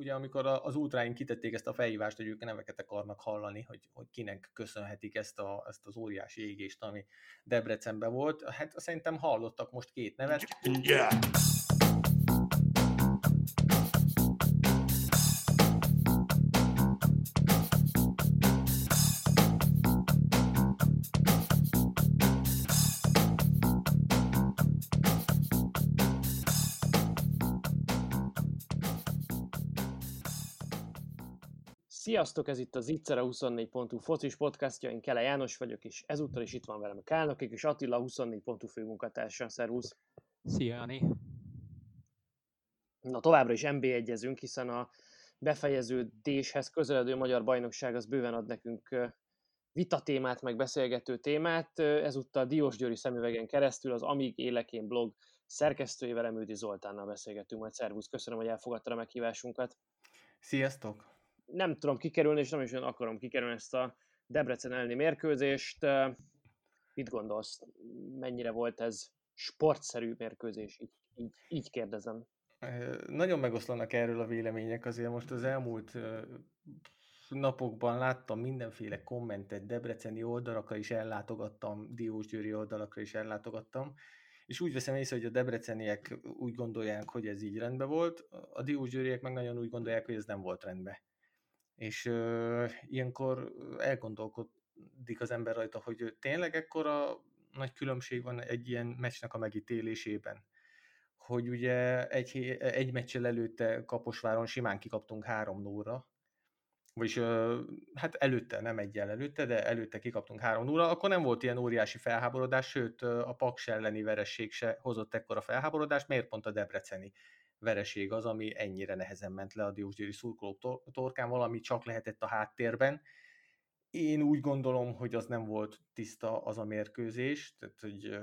ugye amikor az ultráink kitették ezt a felhívást, hogy ők neveket akarnak hallani, hogy, hogy kinek köszönhetik ezt, a, ezt az óriási égést, ami Debrecenben volt, hát szerintem hallottak most két nevet. Yeah. Sziasztok, ez itt az Itzere 24.hu focis podcastja, én Kele János vagyok, és ezúttal is itt van velem Kálnokik, és Attila 24.hu főmunkatársa. Szervusz! Szia, Jani! Na, továbbra is NBA egyezünk, hiszen a befejeződéshez közeledő magyar bajnokság az bőven ad nekünk vita témát, meg beszélgető témát. Ezúttal Diós Győri szemüvegen keresztül az Amíg Élekén blog szerkesztőjével Emődi Zoltánnal beszélgetünk majd. Szervusz, köszönöm, hogy elfogadta a meghívásunkat. Sziasztok! Nem tudom kikerülni, és nem is olyan akarom kikerülni ezt a Debrecen elleni mérkőzést. Mit gondolsz, mennyire volt ez sportszerű mérkőzés? Így, így, így kérdezem. Nagyon megoszlanak erről a vélemények, azért most az elmúlt napokban láttam mindenféle kommentet, debreceni oldalakra is ellátogattam, Diósgyőri oldalakra is ellátogattam, és úgy veszem észre, hogy a debreceniek úgy gondolják, hogy ez így rendben volt, a diósgyőriek meg nagyon úgy gondolják, hogy ez nem volt rendben és ö, ilyenkor elgondolkodik az ember rajta, hogy tényleg ekkora nagy különbség van egy ilyen meccsnek a megítélésében, hogy ugye egy, egy meccsel előtte Kaposváron simán kikaptunk három nóra, vagyis ö, hát előtte, nem egyel előtte, de előtte kikaptunk három nóra, akkor nem volt ilyen óriási felháborodás, sőt a Paks elleni veresség se hozott ekkora felháborodást, miért pont a Debreceni vereség az, ami ennyire nehezen ment le a Diósgyőri szurkolók torkán, valami csak lehetett a háttérben. Én úgy gondolom, hogy az nem volt tiszta az a mérkőzés, tehát hogy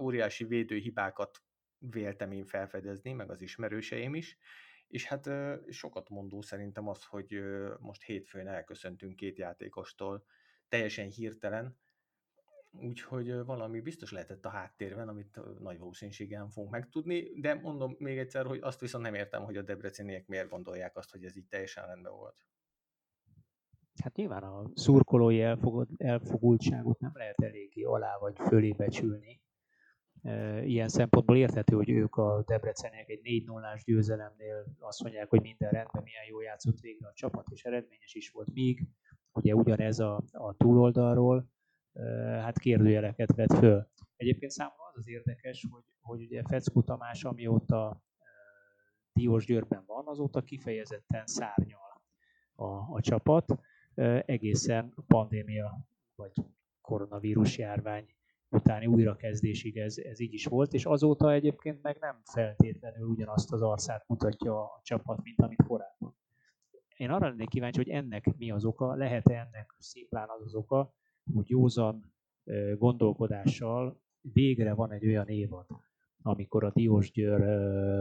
óriási védőhibákat véltem én felfedezni, meg az ismerőseim is, és hát sokat mondó szerintem az, hogy most hétfőn elköszöntünk két játékostól, teljesen hirtelen, úgyhogy valami biztos lehetett a háttérben, amit nagy valószínűséggel fogunk megtudni, de mondom még egyszer, hogy azt viszont nem értem, hogy a debreceniek miért gondolják azt, hogy ez így teljesen rendben volt. Hát nyilván a szurkolói elfogad, elfogultságot nem lehet eléggé alá vagy fölé becsülni. Ilyen szempontból érthető, hogy ők a debreceniek egy 4 0 győzelemnél azt mondják, hogy minden rendben, milyen jó játszott végre a csapat, és eredményes is volt, míg ugye ugyanez a, a túloldalról, hát kérdőjeleket vet föl. Egyébként számomra az az érdekes, hogy, hogy ugye Feckó Tamás, amióta Diós Győrben van, azóta kifejezetten szárnyal a, a csapat, egészen a pandémia vagy koronavírus járvány utáni újrakezdésig ez, ez így is volt, és azóta egyébként meg nem feltétlenül ugyanazt az arcát mutatja a csapat, mint amit korábban. Én arra lennék kíváncsi, hogy ennek mi az oka, lehet-e ennek szimplán az az oka, úgy józan gondolkodással végre van egy olyan évad, amikor a Diós Győr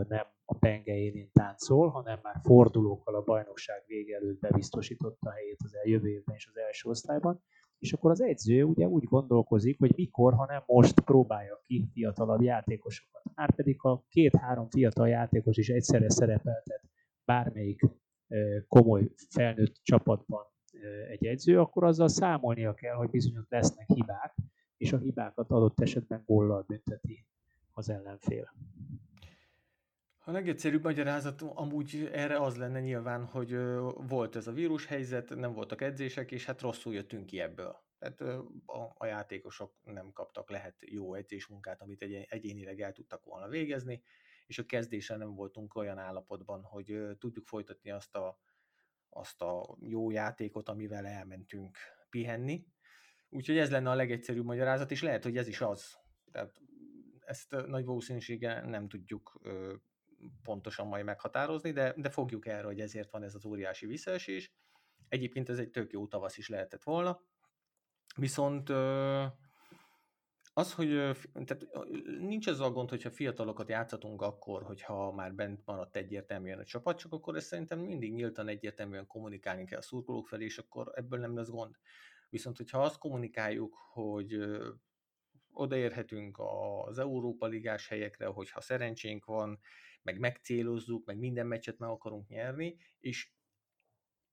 nem a pengején táncol, hanem már fordulókkal a bajnokság vége előtt bebiztosította a helyét az jövő évben és az első osztályban, és akkor az edző ugye úgy gondolkozik, hogy mikor, hanem most próbálja ki fiatalabb játékosokat. Már pedig a két-három fiatal játékos is egyszerre szerepeltet bármelyik komoly felnőtt csapatban egy edző, akkor azzal számolnia kell, hogy bizonyos lesznek hibák, és a hibákat adott esetben góllal bünteti az ellenfél. A legegyszerűbb magyarázat amúgy erre az lenne nyilván, hogy volt ez a vírushelyzet, nem voltak edzések, és hát rosszul jöttünk ki ebből. Tehát a, játékosok nem kaptak lehet jó edzésmunkát, amit egy, egyénileg el tudtak volna végezni, és a kezdésen nem voltunk olyan állapotban, hogy tudjuk folytatni azt a azt a jó játékot, amivel elmentünk pihenni. Úgyhogy ez lenne a legegyszerűbb magyarázat, és lehet, hogy ez is az. Tehát ezt nagy valószínűséggel nem tudjuk ö, pontosan majd meghatározni, de, de fogjuk erre, hogy ezért van ez az óriási visszaesés. Egyébként ez egy tök jó tavasz is lehetett volna. Viszont ö, az, hogy tehát nincs az a gond, hogyha fiatalokat játszatunk akkor, hogyha már bent maradt egyértelműen a csapat, csak akkor ezt szerintem mindig nyíltan egyértelműen kommunikálni kell a szurkolók felé, és akkor ebből nem lesz gond. Viszont, hogyha azt kommunikáljuk, hogy odaérhetünk az Európa Ligás helyekre, hogyha szerencsénk van, meg megcélozzuk, meg minden meccset meg akarunk nyerni, és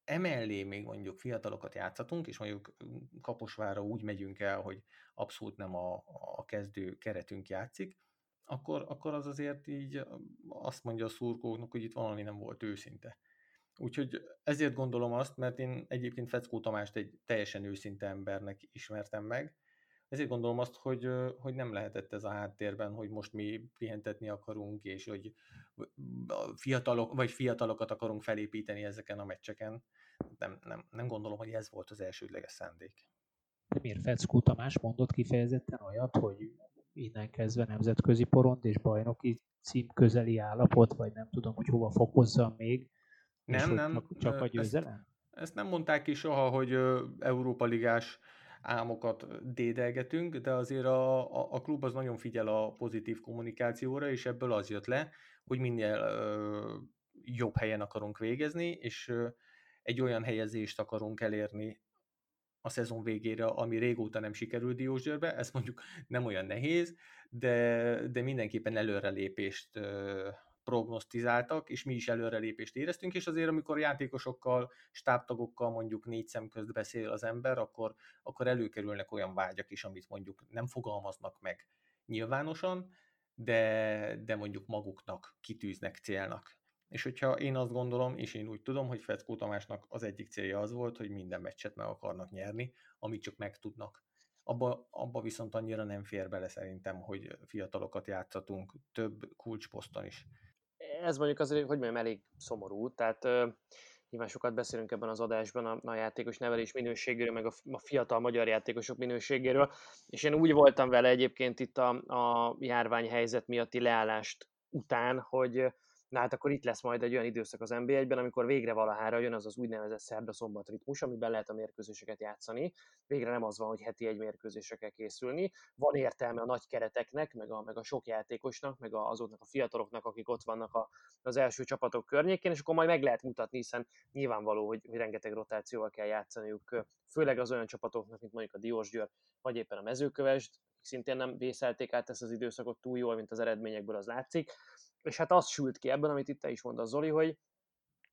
emellé még mondjuk fiatalokat játszhatunk, és mondjuk Kaposvára úgy megyünk el, hogy abszolút nem a, a kezdő keretünk játszik, akkor, akkor az azért így azt mondja a szurkóknak, hogy itt valami nem volt őszinte. Úgyhogy ezért gondolom azt, mert én egyébként Feckó Tamást egy teljesen őszinte embernek ismertem meg, ezért gondolom azt, hogy, hogy nem lehetett ez a háttérben, hogy most mi pihentetni akarunk, és hogy fiatalok, vagy fiatalokat akarunk felépíteni ezeken a meccseken. Nem, nem, nem gondolom, hogy ez volt az elsődleges szándék. De miért Feckó Tamás mondott kifejezetten olyat, hogy innen kezdve nemzetközi porond és bajnoki cím közeli állapot, vagy nem tudom, hogy hova fokozza még, nem, nem, csak, csak a győzelem? Ezt, ezt nem mondták ki soha, hogy Európa Ligás álmokat dédelgetünk, de azért a, a, a klub az nagyon figyel a pozitív kommunikációra, és ebből az jött le, hogy minél ö, jobb helyen akarunk végezni, és ö, egy olyan helyezést akarunk elérni a szezon végére, ami régóta nem sikerült Diósgyőrbe, ez mondjuk nem olyan nehéz, de, de mindenképpen előrelépést ö, prognosztizáltak, és mi is előrelépést éreztünk, és azért amikor játékosokkal, stábtagokkal mondjuk négy szem közt beszél az ember, akkor, akkor előkerülnek olyan vágyak is, amit mondjuk nem fogalmaznak meg nyilvánosan, de, de mondjuk maguknak kitűznek célnak. És hogyha én azt gondolom, és én úgy tudom, hogy Feckó Tamásnak az egyik célja az volt, hogy minden meccset meg akarnak nyerni, amit csak meg tudnak. Abba, abba viszont annyira nem fér bele szerintem, hogy fiatalokat játszatunk több kulcsposzton is ez mondjuk azért, hogy mondjam, elég szomorú, tehát nyilván sokat beszélünk ebben az adásban a, a játékos nevelés minőségéről, meg a, a fiatal magyar játékosok minőségéről, és én úgy voltam vele egyébként itt a, a járványhelyzet miatti leállást után, hogy Na hát akkor itt lesz majd egy olyan időszak az NBA-ben, amikor végre valahára jön az az úgynevezett szerda-szombat ritmus, amiben lehet a mérkőzéseket játszani. Végre nem az van, hogy heti egy mérkőzésre kell készülni. Van értelme a nagy kereteknek, meg a, meg a sok játékosnak, meg azoknak a fiataloknak, akik ott vannak a, az első csapatok környékén, és akkor majd meg lehet mutatni, hiszen nyilvánvaló, hogy rengeteg rotációval kell játszaniuk, főleg az olyan csapatoknak, mint mondjuk a Diósgyőr, vagy éppen a mezőkövesd, szintén nem vészelték át ezt az időszakot túl jól, mint az eredményekből az látszik és hát az sült ki ebben, amit itt te is mondasz, Zoli, hogy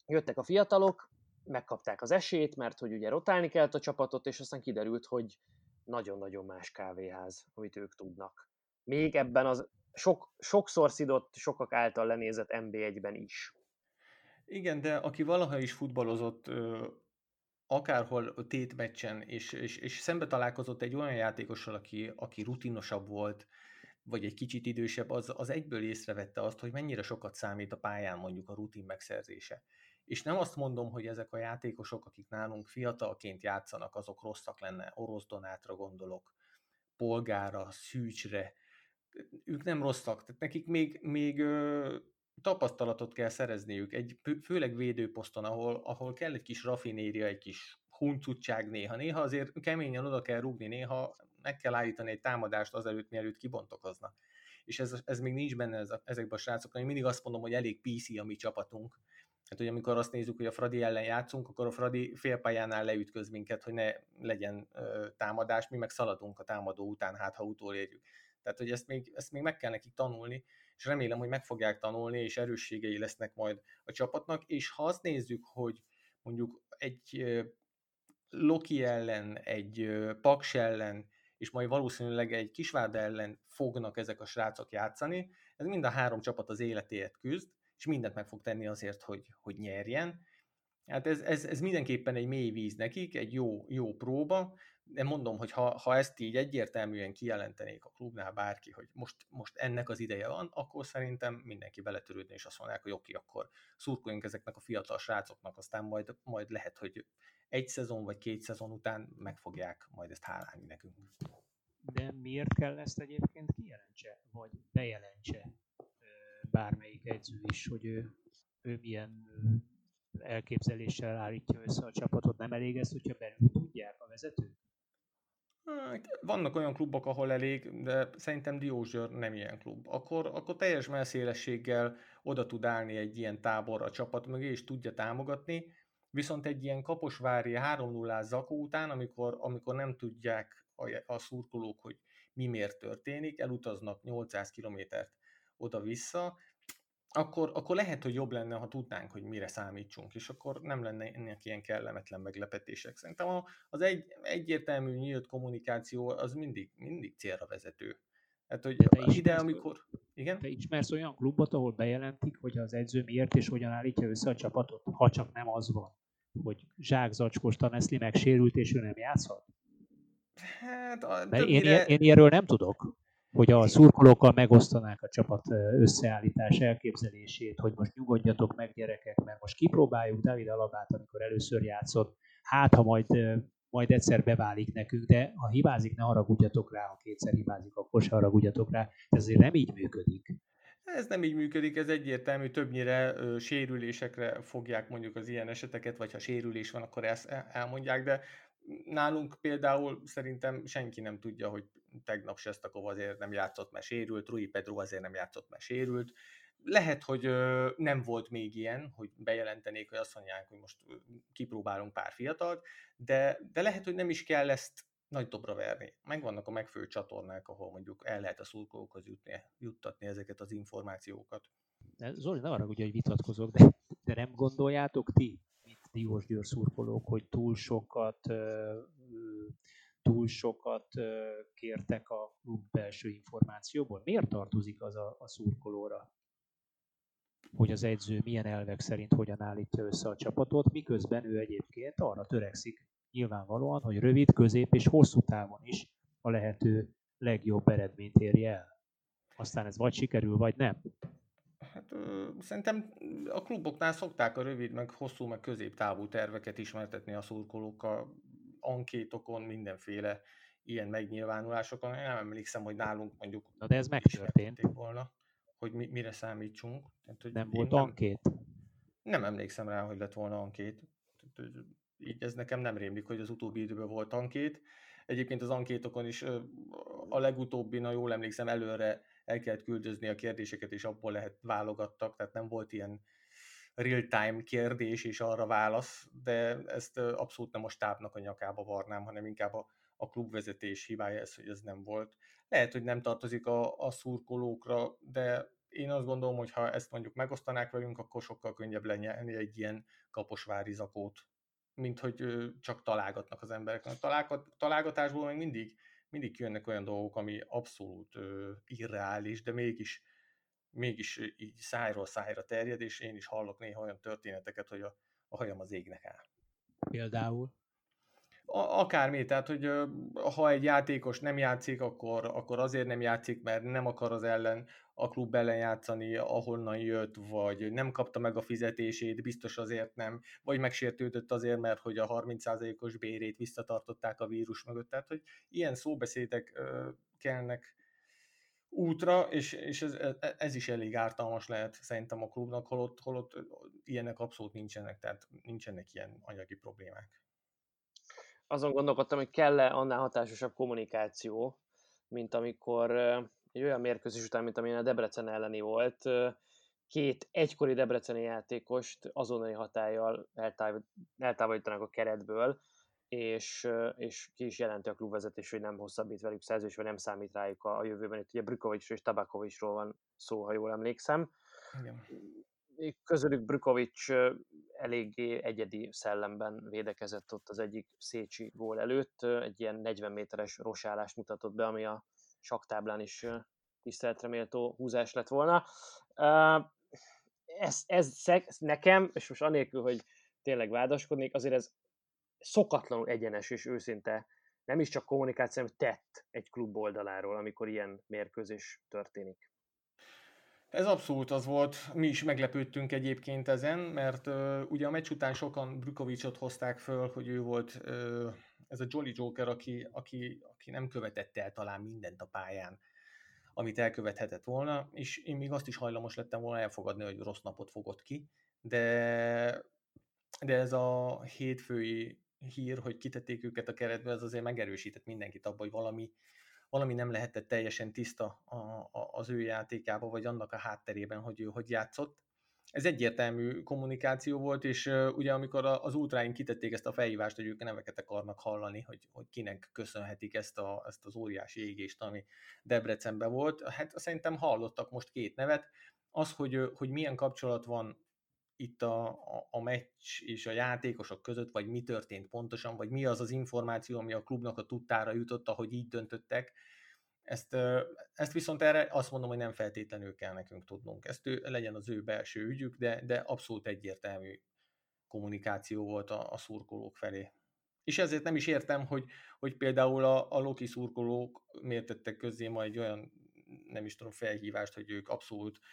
jöttek a fiatalok, megkapták az esélyt, mert hogy ugye rotálni kellett a csapatot, és aztán kiderült, hogy nagyon-nagyon más kávéház, amit ők tudnak. Még ebben az sok, sokszor szidott, sokak által lenézett NB1-ben is. Igen, de aki valaha is futballozott, akárhol tétmeccsen, és, és, és szembe találkozott egy olyan játékossal, aki, aki rutinosabb volt, vagy egy kicsit idősebb, az, az egyből észrevette azt, hogy mennyire sokat számít a pályán mondjuk a rutin megszerzése. És nem azt mondom, hogy ezek a játékosok, akik nálunk fiatalként játszanak, azok rosszak lenne. Orosz Donátra gondolok, Polgára, Szűcsre. Ők nem rosszak, tehát nekik még, még ö, tapasztalatot kell szerezniük, egy főleg védőposzton, ahol, ahol kell egy kis rafinéria, egy kis huncutság néha. Néha azért keményen oda kell rúgni, néha meg kell állítani egy támadást azelőtt, mielőtt kibontokoznak. És ez, ez még nincs benne ez a, ezekben a srácokban. Én mindig azt mondom, hogy elég PC a mi csapatunk. Hát, hogy amikor azt nézzük, hogy a Fradi ellen játszunk, akkor a Fradi félpályánál leütköz minket, hogy ne legyen ö, támadás, mi meg szaladunk a támadó után, hát ha utolérjük. Tehát, hogy ezt még, ezt még meg kell nekik tanulni, és remélem, hogy meg fogják tanulni, és erősségei lesznek majd a csapatnak, és ha azt nézzük, hogy mondjuk egy Loki ellen, egy Paks ellen, és majd valószínűleg egy Kisvárda ellen fognak ezek a srácok játszani. Ez mind a három csapat az életéért küzd, és mindent meg fog tenni azért, hogy, hogy nyerjen. Hát ez, ez, ez mindenképpen egy mély víz nekik, egy jó, jó próba, de mondom, hogy ha, ha ezt így egyértelműen kijelentenék a klubnál bárki, hogy most, most ennek az ideje van, akkor szerintem mindenki beletörődne, és azt mondják, hogy oké, akkor szurkoljunk ezeknek a fiatal srácoknak, aztán majd, majd lehet, hogy egy szezon vagy két szezon után meg fogják majd ezt hálálni nekünk. De miért kell ezt egyébként kijelentse, vagy bejelentse bármelyik edző is, hogy ő, ő milyen elképzeléssel állítja össze a csapatot? Nem elég ez, hogyha belül tudják a vezetők? Hát, vannak olyan klubok, ahol elég, de szerintem Diózsőr nem ilyen klub. Akkor, akkor teljes melszélességgel oda tud állni egy ilyen tábor a csapat mögé, és tudja támogatni, viszont egy ilyen kaposvári 3 0 zakó után, amikor, amikor nem tudják a, a szurkolók, hogy mi miért történik, elutaznak 800 kilométert oda-vissza, akkor, akkor lehet, hogy jobb lenne, ha tudnánk, hogy mire számítsunk, és akkor nem lenne ennek ilyen kellemetlen meglepetések. Szerintem az egy, egyértelmű nyílt kommunikáció az mindig, mindig célra vezető. Hát, hogy te ide, amikor... Igen? Te ismersz olyan klubot, ahol bejelentik, hogy az edző miért és hogyan állítja össze a csapatot, ha csak nem az van, hogy Zsák Zacskos Taneszli megsérült, és ő nem játszhat? Hát, a, többire... én, én, én ilyenről nem tudok hogy a szurkolókkal megosztanák a csapat összeállítás elképzelését, hogy most nyugodjatok meg gyerekek, mert most kipróbáljuk David Alabát, amikor először játszott, hát ha majd, majd egyszer beválik nekünk, de ha hibázik, ne haragudjatok rá, ha kétszer hibázik, akkor se haragudjatok rá. Ez azért nem így működik. Ez nem így működik, ez egyértelmű, többnyire ö, sérülésekre fogják mondjuk az ilyen eseteket, vagy ha sérülés van, akkor ezt elmondják, de nálunk például szerintem senki nem tudja, hogy tegnap Sestakov azért nem játszott, mert sérült, Rui Pedro azért nem játszott, mert sérült. Lehet, hogy ö, nem volt még ilyen, hogy bejelentenék, hogy azt mondják, hogy most kipróbálunk pár fiatalt, de, de lehet, hogy nem is kell ezt nagy dobra verni. Megvannak a megfelelő csatornák, ahol mondjuk el lehet a szurkolókhoz jutni, juttatni ezeket az információkat. Zoli, ne arra ugye, hogy vitatkozok, de, de nem gondoljátok ti, mint Diós Győr szurkolók, hogy túl sokat túl sokat kértek a klub belső információból? Miért tartozik az a, a szurkolóra? hogy az edző milyen elvek szerint hogyan állítja össze a csapatot, miközben ő egyébként arra törekszik nyilvánvalóan, hogy rövid, közép és hosszú távon is a lehető legjobb eredményt érje el. Aztán ez vagy sikerül, vagy nem. Hát ö, szerintem a kluboknál szokták a rövid, meg hosszú, meg középtávú terveket ismertetni a szurkolókkal ankétokon, mindenféle ilyen megnyilvánulásokon. Én nem emlékszem, hogy nálunk mondjuk... Na de ez megtörtént. volna, hogy mi, mire számítsunk. Tehát, hogy nem volt nem, ankét? Nem emlékszem rá, hogy lett volna ankét. Tehát, így ez nekem nem rémlik, hogy az utóbbi időben volt ankét. Egyébként az ankétokon is a legutóbbi, na jól emlékszem, előre el kellett küldözni a kérdéseket, és abból lehet válogattak, tehát nem volt ilyen real-time kérdés és arra válasz, de ezt abszolút nem a stábnak a nyakába varnám, hanem inkább a, a klubvezetés hibája ez, hogy ez nem volt. Lehet, hogy nem tartozik a, a szurkolókra, de én azt gondolom, hogy ha ezt mondjuk megosztanák velünk, akkor sokkal könnyebb lenyelni egy ilyen kaposvári zakót, mint hogy csak találgatnak az emberek. A találgatásból még mindig, mindig jönnek olyan dolgok, ami abszolút irreális, de mégis mégis így szájról szájra terjed, és én is hallok néha olyan történeteket, hogy a, a hajam az égnek áll. Például? Akármi, tehát, hogy ha egy játékos nem játszik, akkor, akkor azért nem játszik, mert nem akar az ellen, a klub ellen játszani, ahonnan jött, vagy nem kapta meg a fizetését, biztos azért nem, vagy megsértődött azért, mert hogy a 30%-os bérét visszatartották a vírus mögött. Tehát, hogy ilyen szóbeszédek kellnek útra, és, és ez, e, ez is elég ártalmas lehet szerintem a klubnak, holott, holott ilyenek abszolút nincsenek, tehát nincsenek ilyen anyagi problémák. Azon gondolkodtam, hogy kell-e annál hatásosabb kommunikáció, mint amikor egy olyan mérkőzés után, mint amilyen a Debrecen elleni volt, két egykori debreceni játékost azonnali hatállyal eltávolítanak a keretből, és, és ki is jelenti a klubvezetés, hogy nem hosszabbít velük szerződés, vagy nem számít rájuk a, a jövőben. Itt ugye Brükovics és Tabakovicsról van szó, ha jól emlékszem. Igen. Közülük Brükovics eléggé egyedi szellemben védekezett ott az egyik Szécsi gól előtt. Egy ilyen 40 méteres rosálást mutatott be, ami a saktáblán is tiszteletre méltó húzás lett volna. Ez, ez nekem, és most anélkül, hogy tényleg vádaskodnék, azért ez szokatlanul egyenes és őszinte, nem is csak kommunikáció, hanem tett egy klub oldaláról, amikor ilyen mérkőzés történik. Ez abszolút az volt, mi is meglepődtünk egyébként ezen, mert uh, ugye a meccs után sokan Brukovicsot hozták föl, hogy ő volt uh, ez a Jolly Joker, aki, aki, aki nem követette el talán mindent a pályán, amit elkövethetett volna, és én még azt is hajlamos lettem volna elfogadni, hogy rossz napot fogott ki, de, de ez a hétfői hír, hogy kitették őket a keretbe, az azért megerősített mindenkit abban, hogy valami, valami nem lehetett teljesen tiszta a, a, az ő játékába, vagy annak a hátterében, hogy ő hogy játszott. Ez egyértelmű kommunikáció volt, és uh, ugye amikor az ultráink kitették ezt a felhívást, hogy ők neveket akarnak hallani, hogy, hogy kinek köszönhetik ezt, a, ezt az óriási égést, ami Debrecenben volt, hát szerintem hallottak most két nevet, az, hogy, hogy milyen kapcsolat van itt a, a, a meccs és a játékosok között, vagy mi történt pontosan, vagy mi az az információ, ami a klubnak a tudtára jutott, hogy így döntöttek, ezt, ezt viszont erre azt mondom, hogy nem feltétlenül kell nekünk tudnunk. Ezt ő, legyen az ő belső ügyük, de, de abszolút egyértelmű kommunikáció volt a, a szurkolók felé. És ezért nem is értem, hogy, hogy például a, a Loki szurkolók miért tettek közzé majd egy olyan, nem is tudom, felhívást, hogy ők abszolút ö,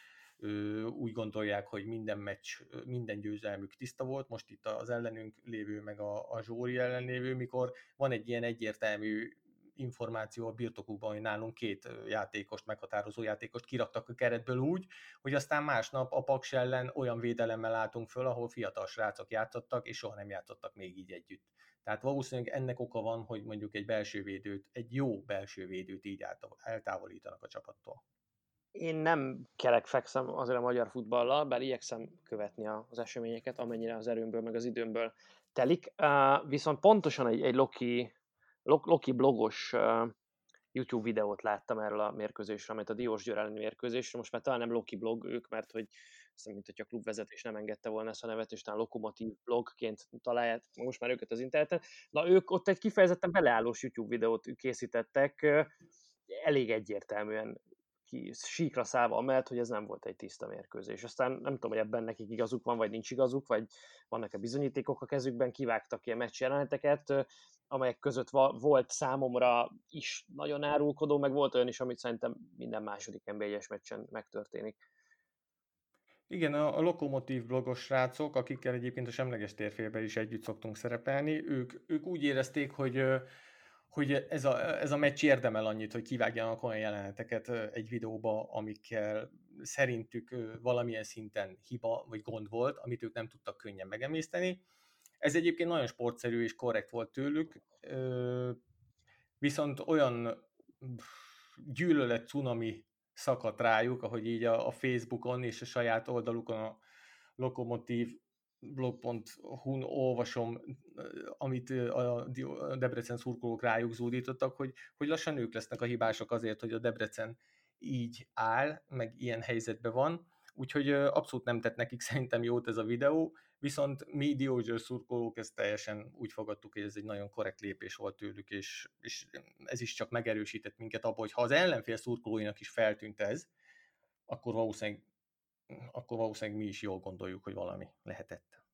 úgy gondolják, hogy minden meccs, minden győzelmük tiszta volt, most itt az ellenünk lévő, meg a, a Zsóri ellen lévő, mikor van egy ilyen egyértelmű információ a birtokukban, hogy nálunk két játékost, meghatározó játékost kiraktak a keretből úgy, hogy aztán másnap a Paks ellen olyan védelemmel álltunk föl, ahol fiatal srácok játszottak, és soha nem játszottak még így együtt. Tehát valószínűleg ennek oka van, hogy mondjuk egy belső védőt, egy jó belső védőt így eltávolítanak a csapattól. Én nem kerekfekszem azért a magyar futballal, bár igyekszem követni az eseményeket, amennyire az erőmből, meg az időmből telik. Viszont pontosan egy, egy Loki Loki blogos YouTube videót láttam erről a mérkőzésről, amit a Diós Győr elleni mérkőzésről, most már talán nem Loki blog ők, mert hogy mint hogy a klubvezetés nem engedte volna ezt a nevet, és talán Lokomotív blogként találják most már őket az interneten. Na ők ott egy kifejezetten beleállós YouTube videót készítettek, elég egyértelműen ki, síkra szállva mert hogy ez nem volt egy tiszta mérkőzés. Aztán nem tudom, hogy ebben nekik igazuk van, vagy nincs igazuk, vagy vannak-e bizonyítékok a kezükben, kivágtak ilyen meccs jeleneteket, amelyek között volt számomra is nagyon árulkodó, meg volt olyan is, amit szerintem minden második nb meccsen megtörténik. Igen, a, a Lokomotív blogos srácok, akikkel egyébként a semleges térfélben is együtt szoktunk szerepelni, ők, ők úgy érezték, hogy hogy ez a, ez a meccs érdemel annyit, hogy kivágjanak olyan jeleneteket egy videóba, amikkel szerintük valamilyen szinten hiba vagy gond volt, amit ők nem tudtak könnyen megemészteni. Ez egyébként nagyon sportszerű és korrekt volt tőlük, viszont olyan gyűlölet cunami szakadt rájuk, ahogy így a, a Facebookon és a saját oldalukon a Lokomotív blog.hu-n olvasom, amit a Debrecen szurkolók rájuk zúdítottak, hogy, hogy lassan ők lesznek a hibások azért, hogy a Debrecen így áll, meg ilyen helyzetben van, úgyhogy abszolút nem tett nekik szerintem jót ez a videó, viszont mi Diózsőr szurkolók ezt teljesen úgy fogadtuk, hogy ez egy nagyon korrekt lépés volt tőlük, és, és ez is csak megerősített minket abban, hogy ha az ellenfél szurkolóinak is feltűnt ez, akkor valószínűleg akkor valószínűleg mi is jól gondoljuk, hogy valami lehetett.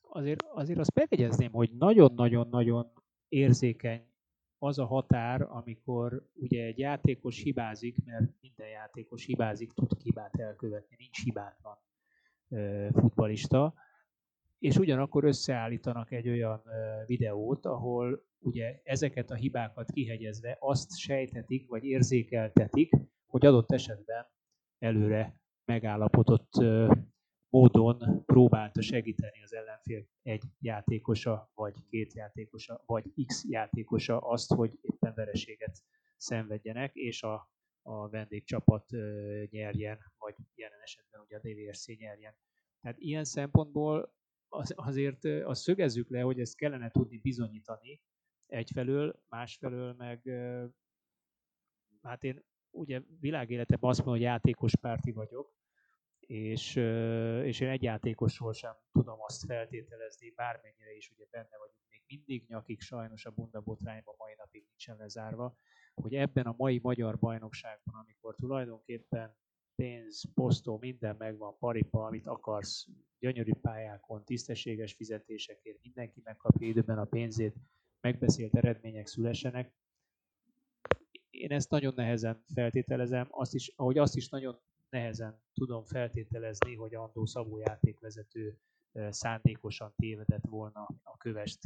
Azért, azért azt megjegyezném, hogy nagyon-nagyon-nagyon érzékeny az a határ, amikor ugye egy játékos hibázik, mert minden játékos hibázik, tud hibát elkövetni, nincs hibátlan futbalista, és ugyanakkor összeállítanak egy olyan videót, ahol ugye ezeket a hibákat kihegyezve azt sejtetik, vagy érzékeltetik, hogy adott esetben előre megállapodott módon próbálta segíteni az ellenfél egy játékosa, vagy két játékosa, vagy x játékosa azt, hogy éppen vereséget szenvedjenek, és a, a vendégcsapat nyerjen, vagy jelen esetben ugye a DVSC nyerjen. Tehát ilyen szempontból az, azért azt szögezzük le, hogy ezt kellene tudni bizonyítani egyfelől, másfelől meg hát én ugye világéletemben azt mondom, hogy játékos párti vagyok, és, és én egy játékosról sem tudom azt feltételezni, bármennyire is ugye benne vagyunk még mindig nyakig, sajnos a bunda botrányban mai napig nincsen lezárva, hogy ebben a mai magyar bajnokságban, amikor tulajdonképpen pénz, posztó, minden megvan, paripa, amit akarsz, gyönyörű pályákon, tisztességes fizetésekért, mindenki megkapja időben a pénzét, megbeszélt eredmények szülessenek. Én ezt nagyon nehezen feltételezem, azt is, ahogy azt is nagyon nehezen tudom feltételezni, hogy Andó Szabó játékvezető szándékosan tévedett volna a kövest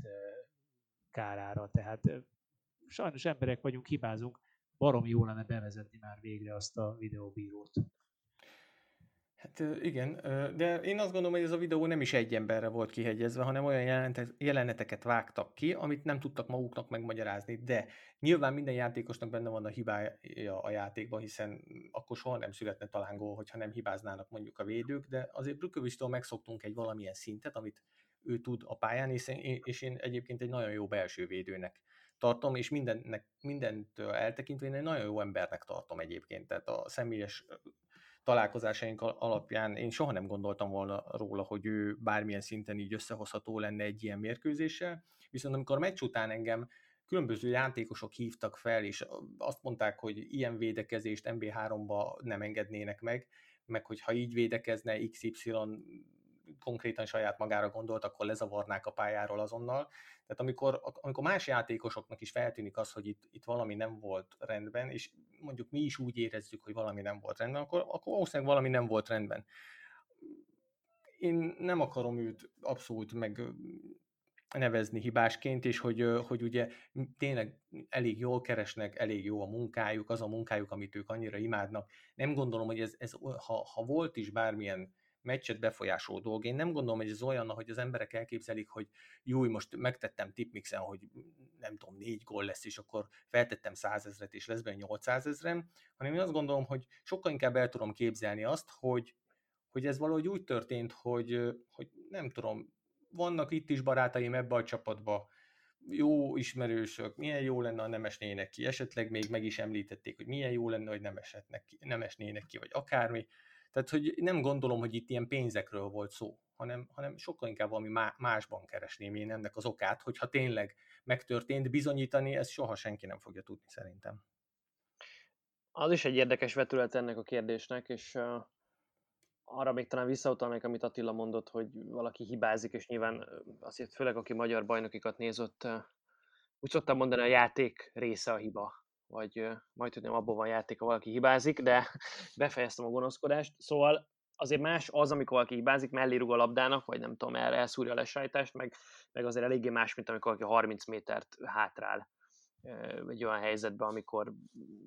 kárára. Tehát sajnos emberek vagyunk, hibázunk, barom jó lenne bevezetni már végre azt a videóbírót. Hát igen, de én azt gondolom, hogy ez a videó nem is egy emberre volt kihegyezve, hanem olyan jeleneteket vágtak ki, amit nem tudtak maguknak megmagyarázni, de nyilván minden játékosnak benne van a hibája a játékban, hiszen akkor soha nem születne talán gól, hogyha nem hibáznának mondjuk a védők, de azért Brükkövistől megszoktunk egy valamilyen szintet, amit ő tud a pályán, és én egyébként egy nagyon jó belső védőnek tartom, és mindennek, mindentől eltekintve én egy nagyon jó embernek tartom egyébként, tehát a személyes találkozásaink alapján én soha nem gondoltam volna róla, hogy ő bármilyen szinten így összehozható lenne egy ilyen mérkőzéssel, viszont amikor meccs után engem különböző játékosok hívtak fel, és azt mondták, hogy ilyen védekezést MB3-ba nem engednének meg, meg hogy ha így védekezne XY konkrétan saját magára gondolt, akkor lezavarnák a pályáról azonnal. Tehát amikor, amikor más játékosoknak is feltűnik az, hogy itt, itt valami nem volt rendben, és mondjuk mi is úgy érezzük, hogy valami nem volt rendben, akkor, akkor valószínűleg valami nem volt rendben. Én nem akarom őt abszolút meg nevezni hibásként, és hogy, hogy ugye tényleg elég jól keresnek, elég jó a munkájuk, az a munkájuk, amit ők annyira imádnak. Nem gondolom, hogy ez, ez ha, ha volt is bármilyen meccset befolyásoló dolog. Én nem gondolom, hogy ez olyan, hogy az emberek elképzelik, hogy jó, most megtettem tipmixen, hogy nem tudom, négy gól lesz, és akkor feltettem százezret, és lesz benne 800 ezrem, hanem én azt gondolom, hogy sokkal inkább el tudom képzelni azt, hogy, hogy ez valahogy úgy történt, hogy, hogy nem tudom, vannak itt is barátaim ebbe a csapatba, jó ismerősök, milyen jó lenne, ha nem esnének ki, esetleg még meg is említették, hogy milyen jó lenne, hogy nem, esetnek ki, nem esnének ki, vagy akármi. Tehát, hogy nem gondolom, hogy itt ilyen pénzekről volt szó, hanem, hanem sokkal inkább valami másban keresném én ennek az okát, hogyha tényleg megtörtént, bizonyítani, ezt soha senki nem fogja tudni szerintem. Az is egy érdekes vetület ennek a kérdésnek, és arra még talán visszautalnék, amit Attila mondott, hogy valaki hibázik, és nyilván azért főleg aki magyar bajnokikat nézott, úgy szoktam mondani, a játék része a hiba vagy majd nem abból van játék, ha valaki hibázik, de befejeztem a gonoszkodást. Szóval azért más az, amikor valaki hibázik, mellé rúg a labdának, vagy nem tudom, erre elszúrja a lesajtást, meg, meg azért eléggé más, mint amikor valaki 30 métert hátrál egy olyan helyzetben, amikor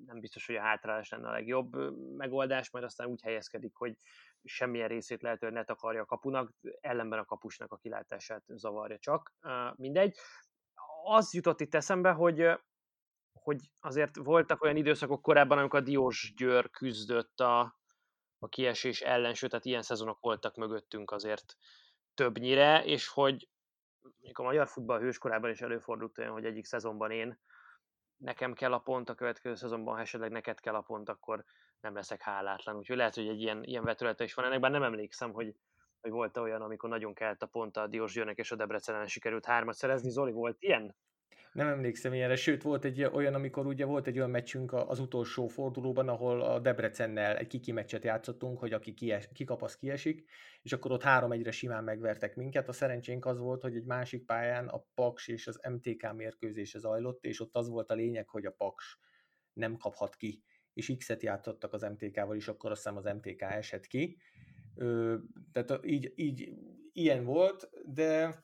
nem biztos, hogy a hátrálás lenne a legjobb megoldás, majd aztán úgy helyezkedik, hogy semmilyen részét lehetően ne takarja a kapunak, ellenben a kapusnak a kilátását zavarja csak. Mindegy. Az jutott itt eszembe, hogy hogy azért voltak olyan időszakok korábban, amikor a Diós Győr küzdött a, a kiesés ellen, sőt, tehát ilyen szezonok voltak mögöttünk azért többnyire, és hogy a magyar futball hőskorában is előfordult olyan, hogy egyik szezonban én nekem kell a pont, a következő szezonban, ha esetleg neked kell a pont, akkor nem leszek hálátlan. Úgyhogy lehet, hogy egy ilyen, ilyen vetülete is van ennek, bár nem emlékszem, hogy, hogy volt olyan, amikor nagyon kelt a pont a Diós Győrnek és a Debrecenen sikerült hármat szerezni. Zoli, volt ilyen? Nem emlékszem ilyenre, sőt volt egy olyan, amikor ugye volt egy olyan meccsünk az utolsó fordulóban, ahol a Debrecennel egy kiki meccset játszottunk, hogy aki kies, kikap, az kiesik, és akkor ott három egyre simán megvertek minket. A szerencsénk az volt, hogy egy másik pályán a Paks és az MTK mérkőzése zajlott, és ott az volt a lényeg, hogy a Paks nem kaphat ki, és X-et játszottak az MTK-val, és akkor azt hiszem az MTK esett ki. Ö, tehát így, így ilyen volt, de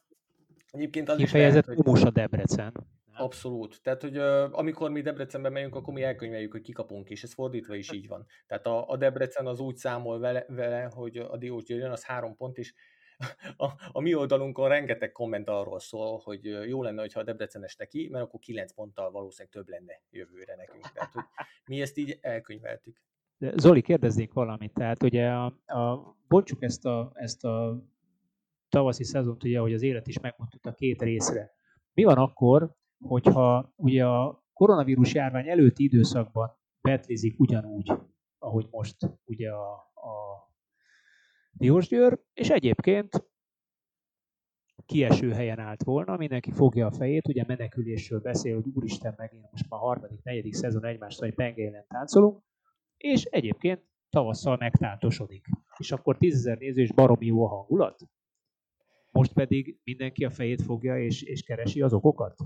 egyébként az Kifejezett is lehet, hogy... a Debrecen. Abszolút. Tehát, hogy uh, amikor mi Debrecenbe megyünk, akkor mi elkönyveljük, hogy kikapunk, és ez fordítva is így van. Tehát a, a Debrecen az úgy számol vele, vele hogy a Diós Győrön az három pont, és a, a mi oldalunkon rengeteg komment arról szól, hogy jó lenne, hogyha a Debrecen este ki, mert akkor kilenc ponttal valószínűleg több lenne jövőre nekünk. Tehát, hogy mi ezt így elkönyveltük. De Zoli, kérdeznék valamit. Tehát ugye a, a, bontsuk ezt a, ezt a tavaszi szezont, ugye, hogy az élet is megmondtuk a két részre. Mi van akkor, hogyha ugye a koronavírus járvány előtti időszakban betlizik ugyanúgy, ahogy most ugye a, a Diósgyőr, és egyébként kieső helyen állt volna, mindenki fogja a fejét, ugye menekülésről beszél, hogy úristen, megint most már harmadik, negyedik szezon egymást, hogy pengélen táncolunk, és egyébként tavasszal megtántosodik. És akkor tízezer néző és baromi jó a hangulat. Most pedig mindenki a fejét fogja és, és keresi az okokat.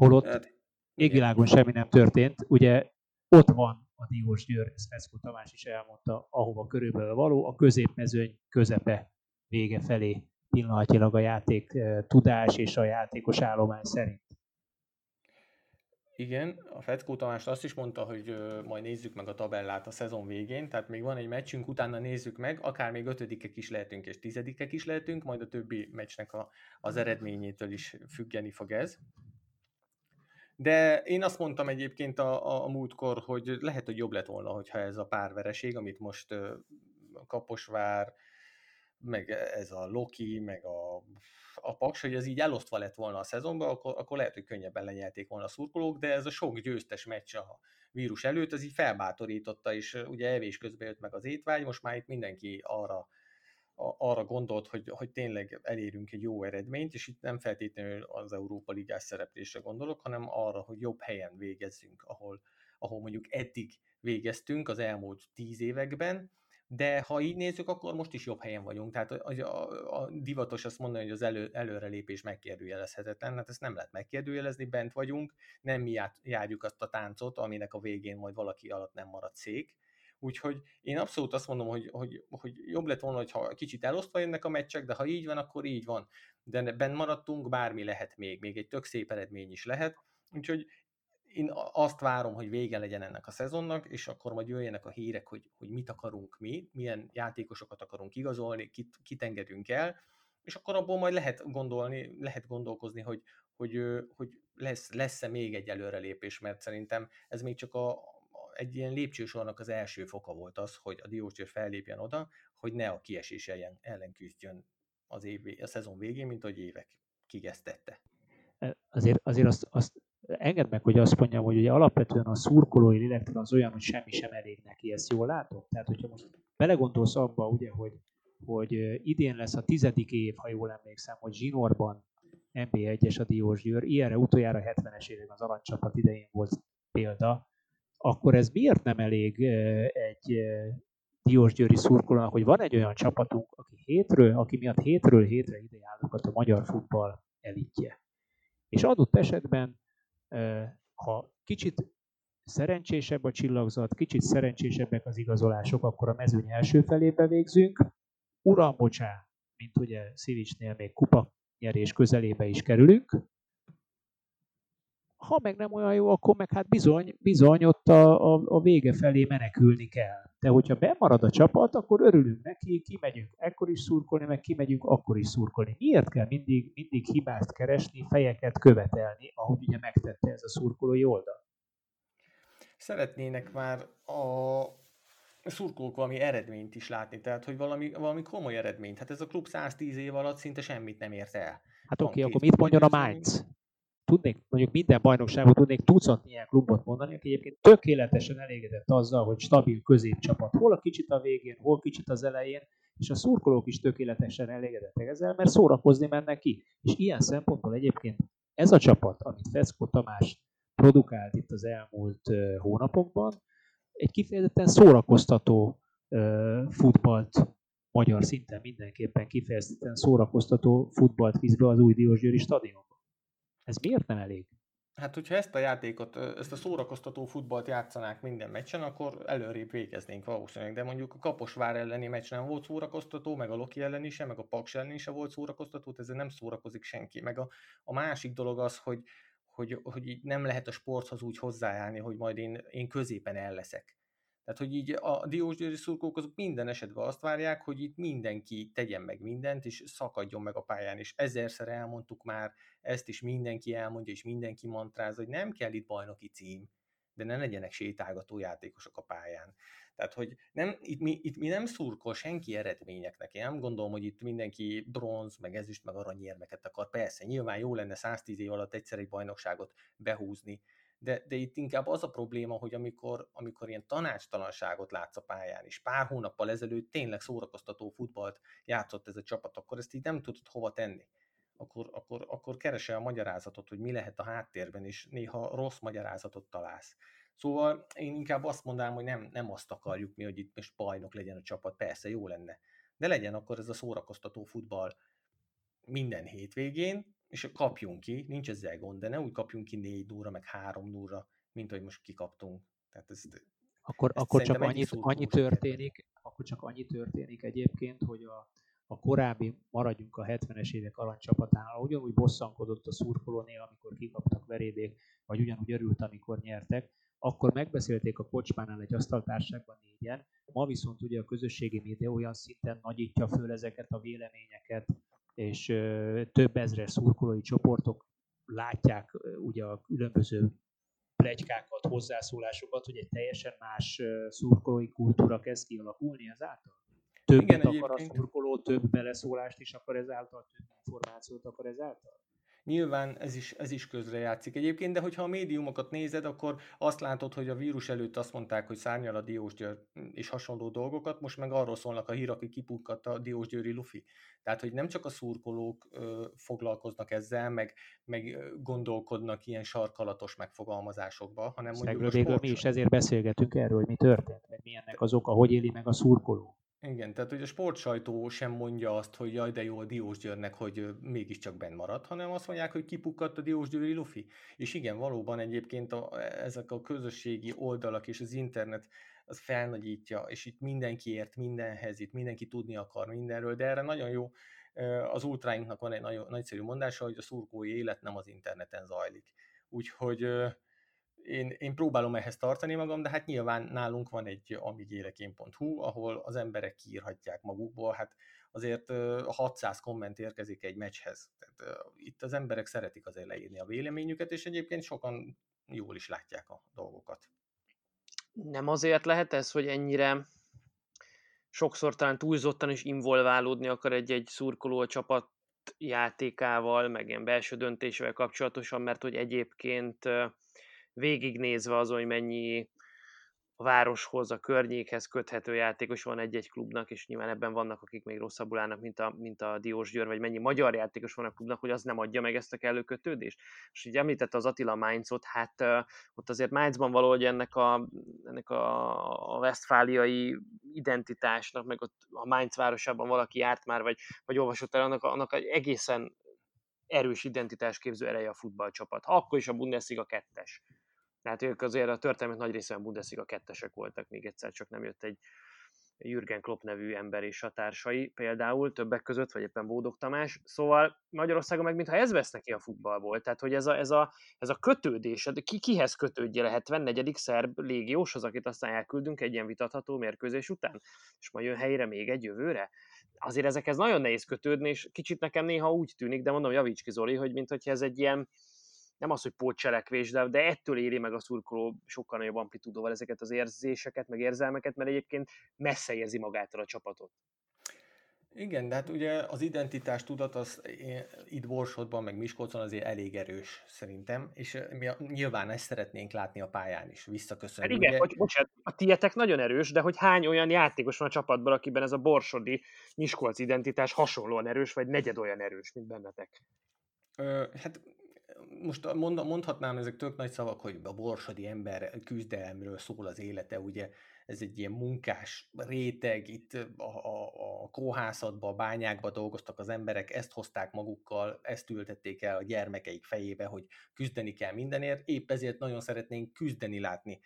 Holott hát, égvilágon semmi nem történt. Ugye ott van a Diós Győr, ezt Feszkó Tamás is elmondta, ahova körülbelül való, a középmezőny közepe vége felé pillanatilag a játék eh, tudás és a játékos állomány szerint. Igen, a Feckó Tamás azt is mondta, hogy majd nézzük meg a tabellát a szezon végén, tehát még van egy meccsünk, utána nézzük meg, akár még ötödikek is lehetünk és tizedikek is lehetünk, majd a többi meccsnek a, az eredményétől is függeni fog ez. De én azt mondtam egyébként a, a, a múltkor, hogy lehet, hogy jobb lett volna, hogyha ez a pár vereség, amit most Kaposvár, meg ez a Loki, meg a, a Paks, hogy ez így elosztva lett volna a szezonban, akkor, akkor lehet, hogy könnyebben lenyelték volna a szurkolók, de ez a sok győztes meccs a vírus előtt, az így felbátorította, és ugye evés közben jött meg az étvágy, most már itt mindenki arra arra gondolt, hogy, hogy tényleg elérünk egy jó eredményt, és itt nem feltétlenül az Európa Ligás szereplésre gondolok, hanem arra, hogy jobb helyen végezzünk, ahol, ahol mondjuk eddig végeztünk az elmúlt tíz években, de ha így nézzük, akkor most is jobb helyen vagyunk. Tehát a, a, a divatos azt mondani, hogy az elő, előrelépés megkérdőjelezhetetlen, hát ezt nem lehet megkérdőjelezni, bent vagyunk, nem mi járjuk azt a táncot, aminek a végén majd valaki alatt nem marad szék, Úgyhogy én abszolút azt mondom, hogy, hogy, hogy jobb lett volna, ha kicsit elosztva jönnek a meccsek, de ha így van, akkor így van. De benn maradtunk, bármi lehet még, még egy tök szép eredmény is lehet. Úgyhogy én azt várom, hogy vége legyen ennek a szezonnak, és akkor majd jöjjenek a hírek, hogy, hogy mit akarunk mi, milyen játékosokat akarunk igazolni, kit, kit engedünk el, és akkor abból majd lehet gondolni, lehet gondolkozni, hogy, hogy, hogy lesz, lesz-e még egy előrelépés, mert szerintem ez még csak a, egy ilyen lépcsősornak az első foka volt az, hogy a Diósgyőr fellépjen oda, hogy ne a kiesés ellen, ellen küzdjön az év, a szezon végén, mint hogy évek kigesztette. Azért, azért azt, azt engedd meg, hogy azt mondjam, hogy ugye alapvetően a szurkolói lélektan az olyan, hogy semmi sem elég neki, ezt jól látom? Tehát, hogyha most belegondolsz abba, ugye, hogy, hogy idén lesz a tizedik év, ha jól emlékszem, hogy Zsinórban NB1-es a Diós Győr, ilyenre utoljára 70-es évek az aranycsapat idején volt példa, akkor ez miért nem elég egy Diósgyőri szurkolónak, hogy van egy olyan csapatunk, aki hétről, aki miatt hétről hétre idejállókat a magyar futball elitje. És adott esetben, ha kicsit szerencsésebb a csillagzat, kicsit szerencsésebbek az igazolások, akkor a mezőny első felébe végzünk. Uram, bocsá, mint ugye Szivicsnél még kupa nyerés közelébe is kerülünk, ha meg nem olyan jó, akkor meg hát bizony, bizony ott a, a, a vége felé menekülni kell. De hogyha bemarad a csapat, akkor örülünk neki, kimegyünk ekkor is szurkolni, meg kimegyünk akkor is szurkolni. Miért kell mindig, mindig hibást keresni, fejeket követelni, ahogy ugye megtette ez a szurkolói oldal? Szeretnének már a szurkolók valami eredményt is látni, tehát hogy valami, valami komoly eredményt. Hát ez a klub 110 év alatt szinte semmit nem ért el. Hát oké, okay, akkor mit mondjon a Mainz? Tudnék, mondjuk minden bajnokságot tudnék tucatni ilyen klubot mondani, aki egyébként tökéletesen elégedett azzal, hogy stabil középcsapat, hol a kicsit a végén, hol kicsit az elején, és a szurkolók is tökéletesen elégedettek ezzel, mert szórakozni mennek ki. És ilyen szempontból egyébként ez a csapat, amit Feszko Tamás produkált itt az elmúlt hónapokban, egy kifejezetten szórakoztató futballt magyar szinten mindenképpen kifejezetten szórakoztató futballt visz be az új Diósgyőri stadion. Ez miért nem elég? Hát, hogyha ezt a játékot, ezt a szórakoztató futballt játszanák minden meccsen, akkor előrébb végeznénk valószínűleg, de mondjuk a Kaposvár elleni meccs nem volt szórakoztató, meg a Loki ellen is, meg a Paks ellen is volt szórakoztató, ezzel nem szórakozik senki. Meg a, a másik dolog az, hogy, hogy, hogy nem lehet a sporthoz úgy hozzáállni, hogy majd én, én középen el leszek. Tehát, hogy így a Diósgyőri szurkolók azok minden esetben azt várják, hogy itt mindenki tegyen meg mindent, és szakadjon meg a pályán, és ezerszer elmondtuk már, ezt is mindenki elmondja, és mindenki mantráz, hogy nem kell itt bajnoki cím, de ne legyenek sétálgató játékosok a pályán. Tehát, hogy nem, itt, mi, itt mi nem szurkol senki eredményeknek. Én nem gondolom, hogy itt mindenki bronz, meg ezüst, meg aranyérmeket akar. Persze, nyilván jó lenne 110 év alatt egyszer egy bajnokságot behúzni, de, de itt inkább az a probléma, hogy amikor, amikor ilyen tanácstalanságot látsz a pályán, és pár hónappal ezelőtt tényleg szórakoztató futballt játszott ez a csapat, akkor ezt így nem tudod hova tenni. Akkor, akkor, akkor keresel a magyarázatot, hogy mi lehet a háttérben, és néha rossz magyarázatot találsz. Szóval én inkább azt mondanám, hogy nem, nem azt akarjuk mi, hogy itt most bajnok legyen a csapat, persze jó lenne, de legyen akkor ez a szórakoztató futball minden hétvégén, és kapjunk ki, nincs ezzel gond, de ne úgy kapjunk ki 4 0 meg 3 0 mint hogy most kikaptunk. Tehát ez, akkor, ezt akkor csak annyi, annyi történik, akkor csak annyi történik egyébként, hogy a, a korábbi, maradjunk a 70-es évek aranycsapatánál, ugyanúgy bosszankodott a szurkolónél, amikor kikaptak verédék, vagy ugyanúgy örült, amikor nyertek, akkor megbeszélték a kocsmánál egy asztaltárságban négyen, ma viszont ugye a közösségi média olyan szinten nagyítja föl ezeket a véleményeket, és több ezres szurkolói csoportok látják ugye a különböző plegykákat, hozzászólásokat, hogy egy teljesen más szurkolói kultúra kezd kialakulni ezáltal? többet Igen, akar egyébként... a szurkoló, több beleszólást is akar ezáltal, több információt akar ezáltal? Nyilván ez is, ez is közre játszik egyébként, de hogyha a médiumokat nézed, akkor azt látod, hogy a vírus előtt azt mondták, hogy szárnyal a Diósgyőr és hasonló dolgokat, most meg arról szólnak a hírak, hogy kipukkadt a Diósgyőri lufi. Tehát, hogy nem csak a szurkolók ö, foglalkoznak ezzel, meg, meg gondolkodnak ilyen sarkalatos megfogalmazásokba, hanem mondjuk a mi is ezért beszélgetünk erről, hogy mi történt, meg mi ennek az oka, hogy éli meg a szurkoló. Igen, tehát hogy a sportsajtó sem mondja azt, hogy jaj, de jó a Diós Győrnek, hogy mégiscsak benn maradt, hanem azt mondják, hogy kipukkadt a Diós Győri Lufi. És igen, valóban egyébként a, ezek a közösségi oldalak és az internet az felnagyítja, és itt mindenki ért mindenhez, itt mindenki tudni akar mindenről, de erre nagyon jó, az ultráinknak van egy nagyon nagyszerű mondása, hogy a szurkói élet nem az interneten zajlik. Úgyhogy én, én próbálom ehhez tartani magam, de hát nyilván nálunk van egy amigélekén.hu, ahol az emberek kiírhatják magukból, hát azért 600 komment érkezik egy meccshez. Tehát itt az emberek szeretik azért leírni a véleményüket, és egyébként sokan jól is látják a dolgokat. Nem azért lehet ez, hogy ennyire sokszor talán túlzottan is involválódni akar egy-egy szurkoló a csapat játékával, meg ilyen belső döntésével kapcsolatosan, mert hogy egyébként végignézve azon, hogy mennyi a városhoz, a környékhez köthető játékos van egy-egy klubnak, és nyilván ebben vannak, akik még rosszabbul állnak, mint a, mint a Diós Győr, vagy mennyi magyar játékos van a klubnak, hogy az nem adja meg ezt a kellő kötődést. És így említette az Attila Mainzot, hát uh, ott azért Mainzban valahogy ennek a, ennek a, a westfáliai identitásnak, meg ott a Mainz városában valaki járt már, vagy, vagy olvasott el, annak, annak egészen erős identitásképző ereje a futballcsapat. Akkor is a Bundesliga kettes. Tehát ők azért a történelmet nagy részében Bundesliga kettesek voltak, még egyszer csak nem jött egy Jürgen Klopp nevű ember és a társai például többek között, vagy éppen Bódog Tamás. Szóval Magyarországon meg mintha ez vesz neki a futballból, tehát hogy ez a, ez a, ez a kötődés, ki, kihez kötődje lehet 74. szerb az, akit aztán elküldünk egy ilyen vitatható mérkőzés után, és majd jön helyre még egy jövőre. Azért ezekhez nagyon nehéz kötődni, és kicsit nekem néha úgy tűnik, de mondom, javíts ki Zoli, hogy mintha ez egy ilyen, nem az, hogy pótcselekvés, de, de ettől éri meg a szurkoló sokkal nagyobb amplitúdóval ezeket az érzéseket, meg érzelmeket, mert egyébként messze érzi magától a csapatot. Igen, de hát ugye az identitás tudat az itt Borsodban, meg Miskolcon azért elég erős szerintem, és mi nyilván ezt szeretnénk látni a pályán is, visszaköszönni. Hát igen, ugye... hogy, bocsánat, a tietek nagyon erős, de hogy hány olyan játékos van a csapatban, akiben ez a borsodi Miskolc identitás hasonlóan erős, vagy negyed olyan erős, mint bennetek? Ö, hát most mond, mondhatnám, ezek tök nagy szavak, hogy a borsodi ember küzdelemről szól az élete, ugye ez egy ilyen munkás réteg, itt a, a, a kóhászatban, a bányákban dolgoztak az emberek, ezt hozták magukkal, ezt ültették el a gyermekeik fejébe, hogy küzdeni kell mindenért, épp ezért nagyon szeretnénk küzdeni látni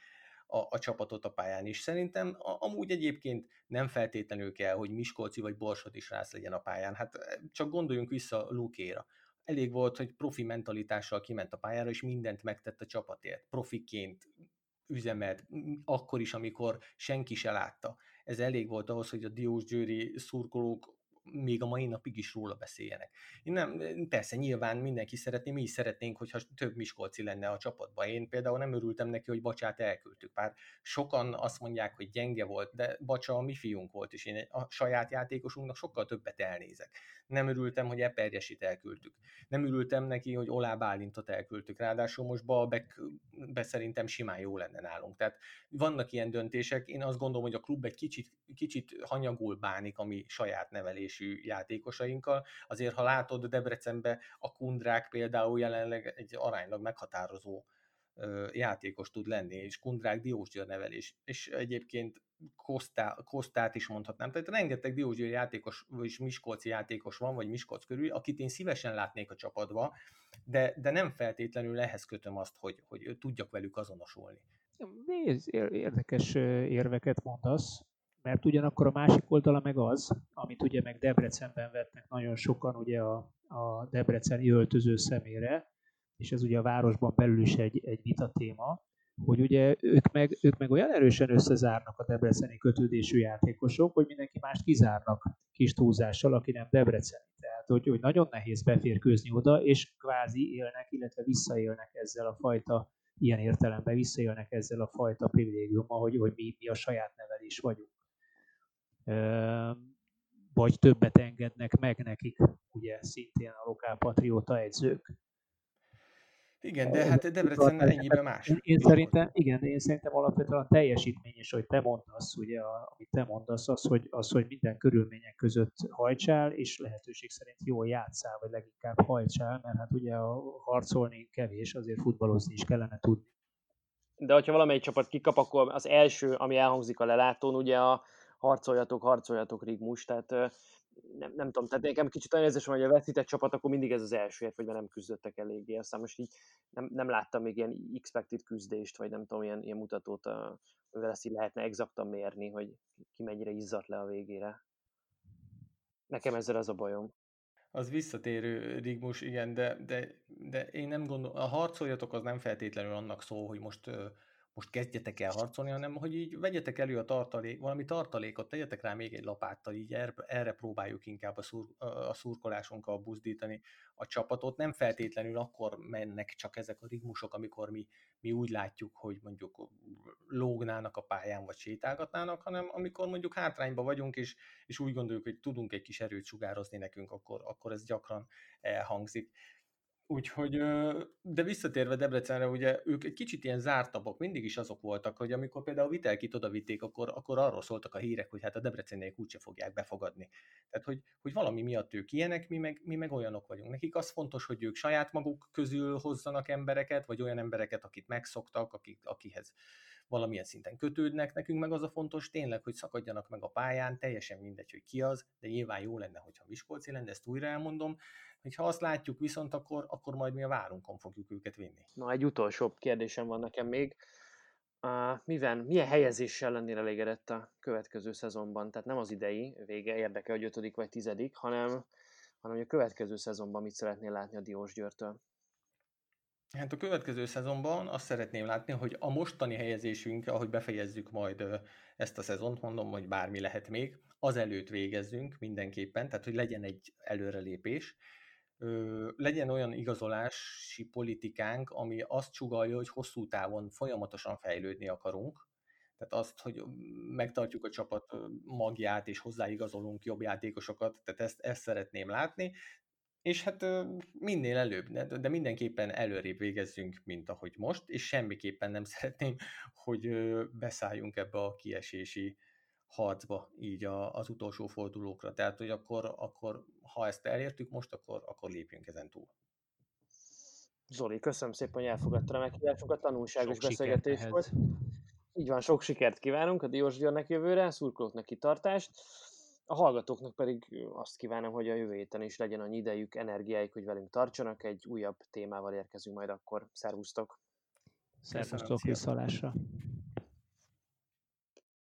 a, a csapatot a pályán is. Szerintem a, amúgy egyébként nem feltétlenül kell, hogy Miskolci vagy Borsod is rász legyen a pályán. Hát csak gondoljunk vissza Lukéra elég volt, hogy profi mentalitással kiment a pályára, és mindent megtett a csapatért. Profiként üzemelt, akkor is, amikor senki se látta. Ez elég volt ahhoz, hogy a Diós Győri szurkolók még a mai napig is róla beszéljenek. Én nem, persze nyilván mindenki szeretné, mi is szeretnénk, hogyha több Miskolci lenne a csapatban. Én például nem örültem neki, hogy Bacsát elküldtük. Bár sokan azt mondják, hogy gyenge volt, de Bacsa a mi fiunk volt, és én a saját játékosunknak sokkal többet elnézek. Nem örültem, hogy Eperjesit elküldtük. Nem örültem neki, hogy Olá Bálintot elküldtük. Ráadásul most Balbek be szerintem simán jó lenne nálunk. Tehát vannak ilyen döntések. Én azt gondolom, hogy a klub egy kicsit, kicsit hanyagul bánik a mi saját nevelésű játékosainkkal. Azért, ha látod Debrecenbe, a Kundrák például jelenleg egy aránylag meghatározó játékos tud lenni, és Kundrák Diósgyőr nevelés, és egyébként Kosztá, Kosztát is mondhatnám. Tehát rengeteg Diósgyőr játékos, vagy Miskolci játékos van, vagy Miskolc körül, akit én szívesen látnék a csapatba, de, de nem feltétlenül ehhez kötöm azt, hogy, hogy tudjak velük azonosulni. Nézd, érdekes érveket mondasz, mert ugyanakkor a másik oldala meg az, amit ugye meg Debrecenben vetnek nagyon sokan ugye a, a debreceni öltöző szemére, és ez ugye a városban belül is egy, egy vita téma, hogy ugye ők meg, ők meg olyan erősen összezárnak a debreceni kötődésű játékosok, hogy mindenki mást kizárnak kis túlzással, aki nem debreceni. Tehát, hogy, hogy nagyon nehéz beférkőzni oda, és kvázi élnek, illetve visszaélnek ezzel a fajta, ilyen értelemben visszaélnek ezzel a fajta privilégiummal, hogy, hogy mi, mi a saját nevelés vagyunk. Vagy többet engednek meg nekik, ugye szintén a lokálpatrióta edzők. Igen, de hát Debrecen ennyiben más. Én, én szerintem, igen, én szerintem alapvetően a teljesítmény is, hogy te mondasz, ugye, a, amit te mondasz, az hogy, az, hogy minden körülmények között hajtsál, és lehetőség szerint jól játszál, vagy leginkább hajtsál, mert hát ugye a harcolni kevés, azért futballozni is kellene tudni. De hogyha valamelyik csapat kikap, akkor az első, ami elhangzik a lelátón, ugye a harcoljatok, harcoljatok rigmus, tehát nem, nem tudom, tehát nekem kicsit olyan érzés hogy a veszített csapat, akkor mindig ez az első vagy mert nem küzdöttek eléggé. Aztán most így nem, nem láttam még ilyen expected küzdést, vagy nem tudom, ilyen, ilyen mutatót, amivel ezt így lehetne exaktan mérni, hogy ki mennyire izzadt le a végére. Nekem ezzel az a bajom. Az visszatérő rigmus, igen, de, de, de én nem gondolom, a harcoljatok az nem feltétlenül annak szó, hogy most most kezdjetek el harcolni, hanem hogy így vegyetek elő a tartalék, valami tartalékot, tegyetek rá még egy lapáttal, így erre, erre próbáljuk inkább a, szur, a szurkolásunkkal buzdítani a csapatot. Nem feltétlenül akkor mennek csak ezek a ritmusok, amikor mi, mi úgy látjuk, hogy mondjuk lógnának a pályán, vagy sétálgatnának, hanem amikor mondjuk hátrányba vagyunk, és, és úgy gondoljuk, hogy tudunk egy kis erőt sugározni nekünk, akkor, akkor ez gyakran elhangzik. Úgyhogy, de visszatérve Debrecenre, ugye ők egy kicsit ilyen zártabbak, mindig is azok voltak, hogy amikor például Vitelkit odavitték, akkor, akkor arról szóltak a hírek, hogy hát a Debreceniek úgyse fogják befogadni. Tehát, hogy, hogy valami miatt ők ilyenek, mi meg, mi meg olyanok vagyunk. Nekik az fontos, hogy ők saját maguk közül hozzanak embereket, vagy olyan embereket, akit megszoktak, akik, akihez valamilyen szinten kötődnek, nekünk meg az a fontos tényleg, hogy szakadjanak meg a pályán, teljesen mindegy, hogy ki az, de nyilván jó lenne, hogyha Miskolci lenne, ezt újra elmondom, hogyha azt látjuk viszont, akkor, akkor majd mi a várunkon fogjuk őket vinni. Na, egy utolsó kérdésem van nekem még. Uh, mivel, milyen helyezéssel lennél elégedett a következő szezonban? Tehát nem az idei vége érdekel, hogy ötödik vagy tizedik, hanem, hanem a következő szezonban mit szeretnél látni a Diós Győrtől? Hát a következő szezonban azt szeretném látni, hogy a mostani helyezésünk, ahogy befejezzük majd ezt a szezont, mondom, hogy bármi lehet még, az előtt végezzünk mindenképpen, tehát hogy legyen egy előrelépés, legyen olyan igazolási politikánk, ami azt csugalja, hogy hosszú távon folyamatosan fejlődni akarunk, tehát azt, hogy megtartjuk a csapat magját, és hozzáigazolunk jobb játékosokat, tehát ezt, ezt szeretném látni, és hát minél előbb, de mindenképpen előrébb végezzünk, mint ahogy most, és semmiképpen nem szeretném, hogy beszálljunk ebbe a kiesési harcba így az utolsó fordulókra. Tehát, hogy akkor, akkor ha ezt elértük most, akkor, akkor lépjünk ezen túl. Zoli, köszönöm szépen, hogy elfogadta a meghívásunkat, tanulságos sok beszélgetés volt. Így van, sok sikert kívánunk a Diós Györnek jövőre, szurkolóknak kitartást. A hallgatóknak pedig azt kívánom, hogy a jövő héten is legyen annyi idejük, energiájuk, hogy velünk tartsanak. Egy újabb témával érkezünk majd akkor. Szervusztok! Szervusztok, viszalásra!